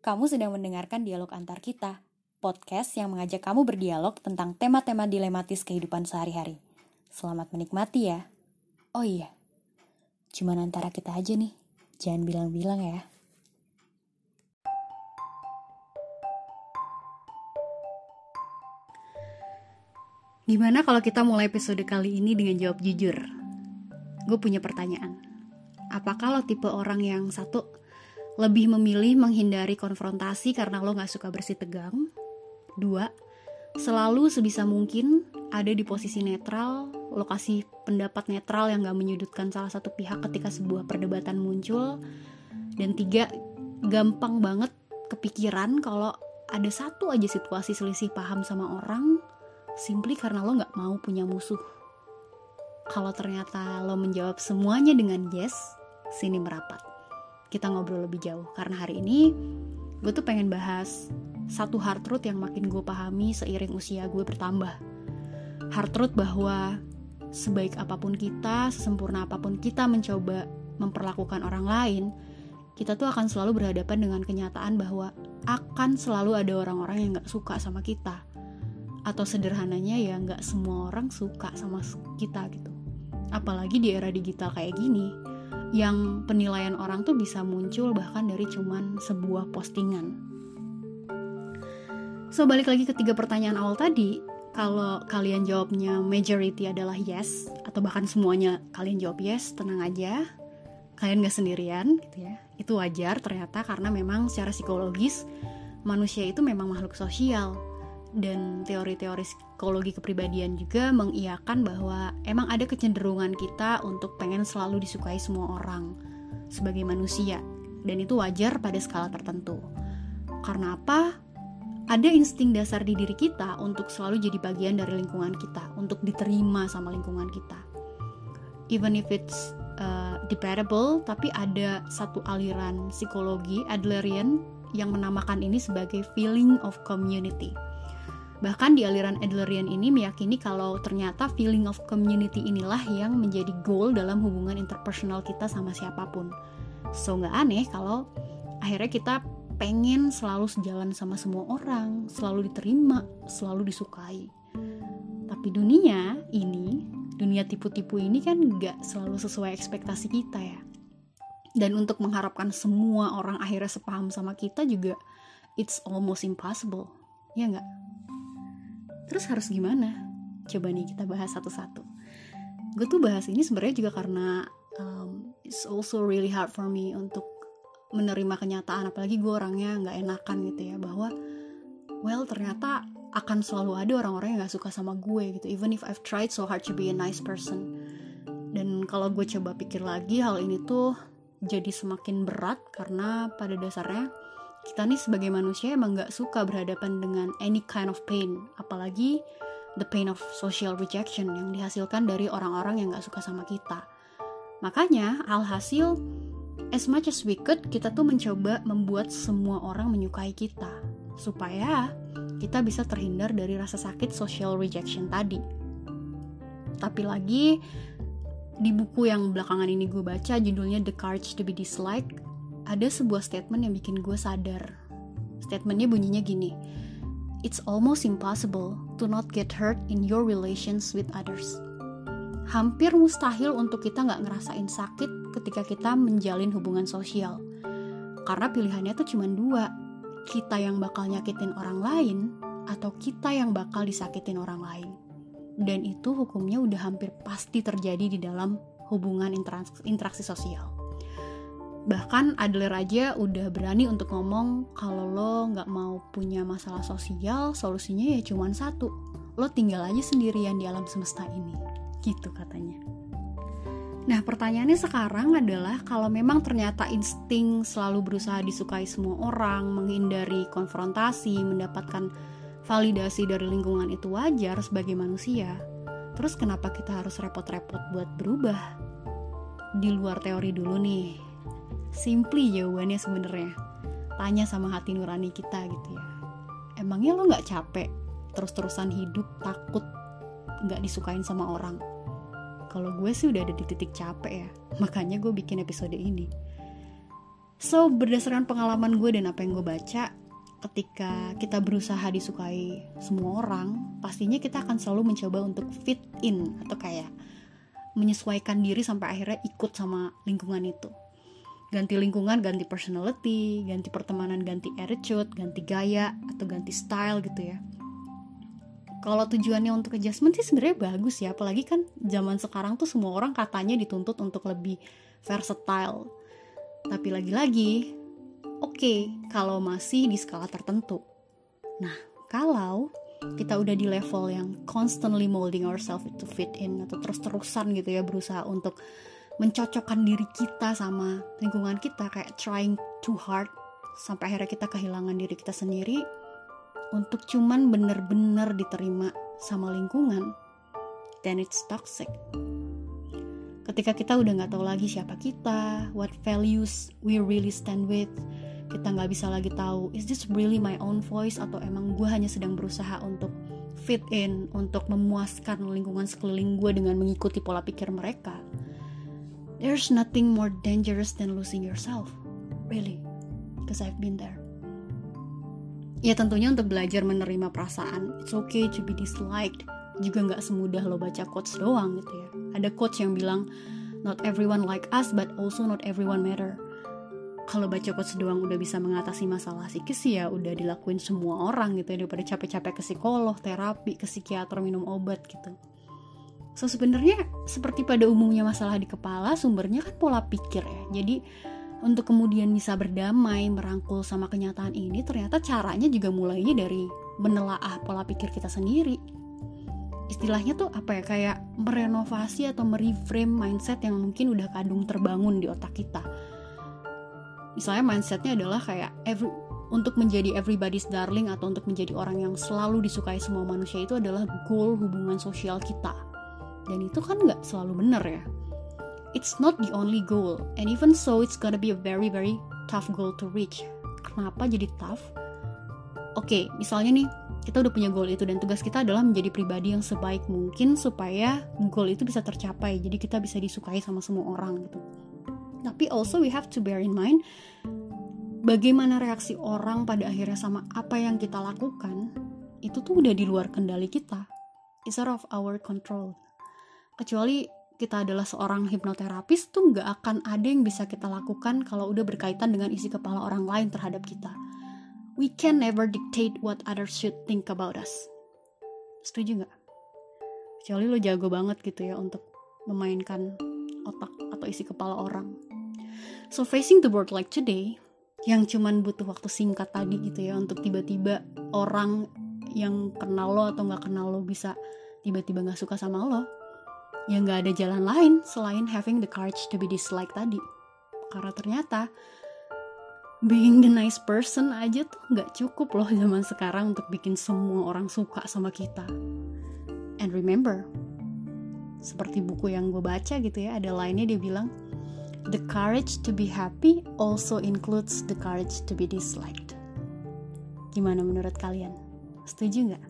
Kamu sedang mendengarkan dialog antar kita, podcast yang mengajak kamu berdialog tentang tema-tema dilematis kehidupan sehari-hari. Selamat menikmati ya. Oh iya, cuman antara kita aja nih, jangan bilang-bilang ya. Gimana kalau kita mulai episode kali ini dengan jawab jujur? Gue punya pertanyaan. Apakah lo tipe orang yang satu lebih memilih menghindari konfrontasi karena lo gak suka bersih tegang? Dua, selalu sebisa mungkin ada di posisi netral, lokasi pendapat netral yang gak menyudutkan salah satu pihak ketika sebuah perdebatan muncul. Dan tiga, gampang banget kepikiran kalau ada satu aja situasi selisih paham sama orang, simply karena lo gak mau punya musuh. Kalau ternyata lo menjawab semuanya dengan yes, sini merapat. Kita ngobrol lebih jauh. Karena hari ini gue tuh pengen bahas satu hard truth yang makin gue pahami seiring usia gue bertambah. Hard truth bahwa sebaik apa pun kita, sesempurna apa pun kita mencoba memperlakukan orang lain, kita tuh akan selalu berhadapan dengan kenyataan bahwa akan selalu ada orang-orang yang gak suka sama kita. Atau sederhananya ya nggak semua orang suka sama kita gitu. Apalagi di era digital kayak gini yang penilaian orang tuh bisa muncul bahkan dari cuman sebuah postingan. So balik lagi ke tiga pertanyaan awal tadi kalau kalian jawabnya majority adalah yes atau bahkan semuanya kalian jawab yes tenang aja kalian gak sendirian gitu ya. Itu wajar ternyata karena memang secara psikologis manusia itu memang makhluk sosial dan teori-teori psikologi kepribadian juga mengiyakan bahwa emang ada kecenderungan kita untuk pengen selalu disukai semua orang sebagai manusia dan itu wajar pada skala tertentu. Karena apa? Ada insting dasar di diri kita untuk selalu jadi bagian dari lingkungan kita, untuk diterima sama lingkungan kita. Even if it's uh, debatable, tapi ada satu aliran psikologi Adlerian yang menamakan ini sebagai feeling of community Bahkan di aliran Adlerian ini meyakini kalau ternyata feeling of community inilah yang menjadi goal dalam hubungan interpersonal kita sama siapa pun. So nggak aneh kalau akhirnya kita pengen selalu sejalan sama semua orang, selalu diterima, selalu disukai. Tapi dunia ini, dunia tipu-tipu ini kan nggak selalu sesuai ekspektasi kita ya. Dan untuk mengharapkan semua orang akhirnya sepaham sama kita juga, it's almost impossible. Ya nggak? Terus harus gimana? Coba nih kita bahas satu-satu. Gue tuh bahas ini sebenarnya juga karena um, it's also really hard for me untuk menerima kenyataan apalagi gue orangnya nggak enakan gitu ya bahwa well ternyata akan selalu ada orang-orang yang gak suka sama gue gitu even if I've tried so hard to be a nice person dan kalau gue coba pikir lagi hal ini tuh jadi semakin berat karena pada dasarnya kita nih sebagai manusia emang gak suka berhadapan dengan any kind of pain apalagi the pain of social rejection yang dihasilkan dari orang-orang yang gak suka sama kita. Makanya alhasil as much as we could kita tuh mencoba membuat semua orang menyukai kita supaya kita bisa terhindar dari rasa sakit social rejection tadi. Tapi lagi di buku yang belakangan ini gue baca judulnya The Courage to be Disliked ada sebuah statement yang bikin gue sadar. Statementnya bunyinya gini, It's almost impossible to not get hurt in your relations with others. Hampir mustahil untuk kita nggak ngerasain sakit ketika kita menjalin hubungan sosial. Karena pilihannya tuh cuma dua, kita yang bakal nyakitin orang lain atau kita yang bakal disakitin orang lain. Dan itu hukumnya udah hampir pasti terjadi di dalam hubungan interaksi, interaksi sosial bahkan Adler aja udah berani untuk ngomong kalau lo nggak mau punya masalah sosial solusinya ya cuma satu. Lo tinggal aja sendirian di alam semesta ini. Gitu katanya. Nah pertanyaannya sekarang adalah kalau memang ternyata insting selalu berusaha disukai semua orang, menghindari konfrontasi, mendapatkan validasi dari lingkungan itu wajar sebagai manusia, terus kenapa kita harus repot-repot buat berubah? Di luar teori dulu nih, simply jawabannya sebenarnya. Tanya sama hati nurani kita gitu ya. Emangnya lo nggak capek terus-terusan hidup takut nggak disukain sama orang? Kalau gue sih udah ada di titik capek ya. Makanya gue bikin episode ini. So berdasarkan pengalaman gue dan apa yang gue baca ketika kita berusaha disukai semua orang, pastinya kita akan selalu mencoba untuk fit in atau kayak menyesuaikan diri sampai akhirnya ikut sama lingkungan itu. Ganti lingkungan, ganti personality, ganti pertemanan, ganti attitude, ganti gaya atau ganti style gitu ya. Kalau tujuannya untuk adjustment sih sebenarnya bagus ya, apalagi kan zaman sekarang tuh semua orang katanya dituntut untuk lebih versatile. Tapi lagi-lagi oke okay, kalau masih di skala tertentu. Nah, kalau kita udah di level yang constantly molding ourselves to fit in atau terus-terusan gitu ya berusaha untuk mencocokkan diri kita sama lingkungan kita kayak trying too hard sampai akhirnya kita kehilangan diri kita sendiri. Untuk cuman bener-bener diterima sama lingkungan then it's toxic. Ketika kita udah nggak tahu lagi siapa kita what values we really stand with kita nggak bisa lagi tahu is this really my own voice atau emang gue hanya sedang berusaha untuk fit in untuk memuaskan lingkungan sekeliling gue dengan mengikuti pola pikir mereka there's nothing more dangerous than losing yourself really because I've been there. Ya tentunya untuk belajar menerima perasaan it's okay to be disliked. Juga nggak semudah lo baca quotes doang gitu ya. Ada quotes yang bilang not everyone like us but also not everyone matter. Kalau baca quotes doang udah bisa mengatasi masalah psikis ya udah dilakuin semua orang gitu ya daripada capek-capek ke psikolog, terapi, ke psikiater, minum obat gitu. So sebenarnya seperti pada umumnya masalah di kepala sumbernya kan pola pikir ya. Jadi untuk kemudian bisa berdamai, merangkul sama kenyataan ini ternyata caranya juga mulainya dari menelaah pola pikir kita sendiri. Istilahnya tuh apa ya kayak merenovasi atau mereframe mindset yang mungkin udah kadung terbangun di otak kita misalnya mindsetnya adalah kayak every untuk menjadi everybody's darling atau untuk menjadi orang yang selalu disukai semua manusia itu adalah goal hubungan sosial kita dan itu kan nggak selalu benar ya. It's not the only goal. And even so it's gonna be a very very tough goal to reach. Kenapa jadi tough? Oke okay, misalnya nih kita udah punya goal itu dan tugas kita adalah menjadi pribadi yang sebaik mungkin supaya goal itu bisa tercapai. Jadi kita bisa disukai sama semua orang gitu. Tapi also we have to bear in mind bagaimana reaksi orang pada akhirnya sama apa yang kita lakukan itu tuh udah di luar kendali kita. It's out of our control. Kecuali kita adalah seorang hipnoterapis tuh nggak akan ada yang bisa kita lakukan kalau udah berkaitan dengan isi kepala orang lain terhadap kita. We can never dictate what others should think about us. Setuju nggak? Kecuali lo jago banget gitu ya untuk memainkan otak atau isi kepala orang. So facing the world like today, yang cuman butuh waktu singkat tadi gitu ya untuk tiba-tiba orang yang kenal lo atau nggak kenal lo bisa tiba-tiba nggak suka sama lo, ya nggak ada jalan lain selain having the courage to be disliked tadi. Karena ternyata being the nice person aja tuh nggak cukup loh zaman sekarang untuk bikin semua orang suka sama kita. And remember, seperti buku yang gue baca gitu ya ada lainnya dia bilang the courage to be happy also includes the courage to be disliked gimana menurut kalian setuju nggak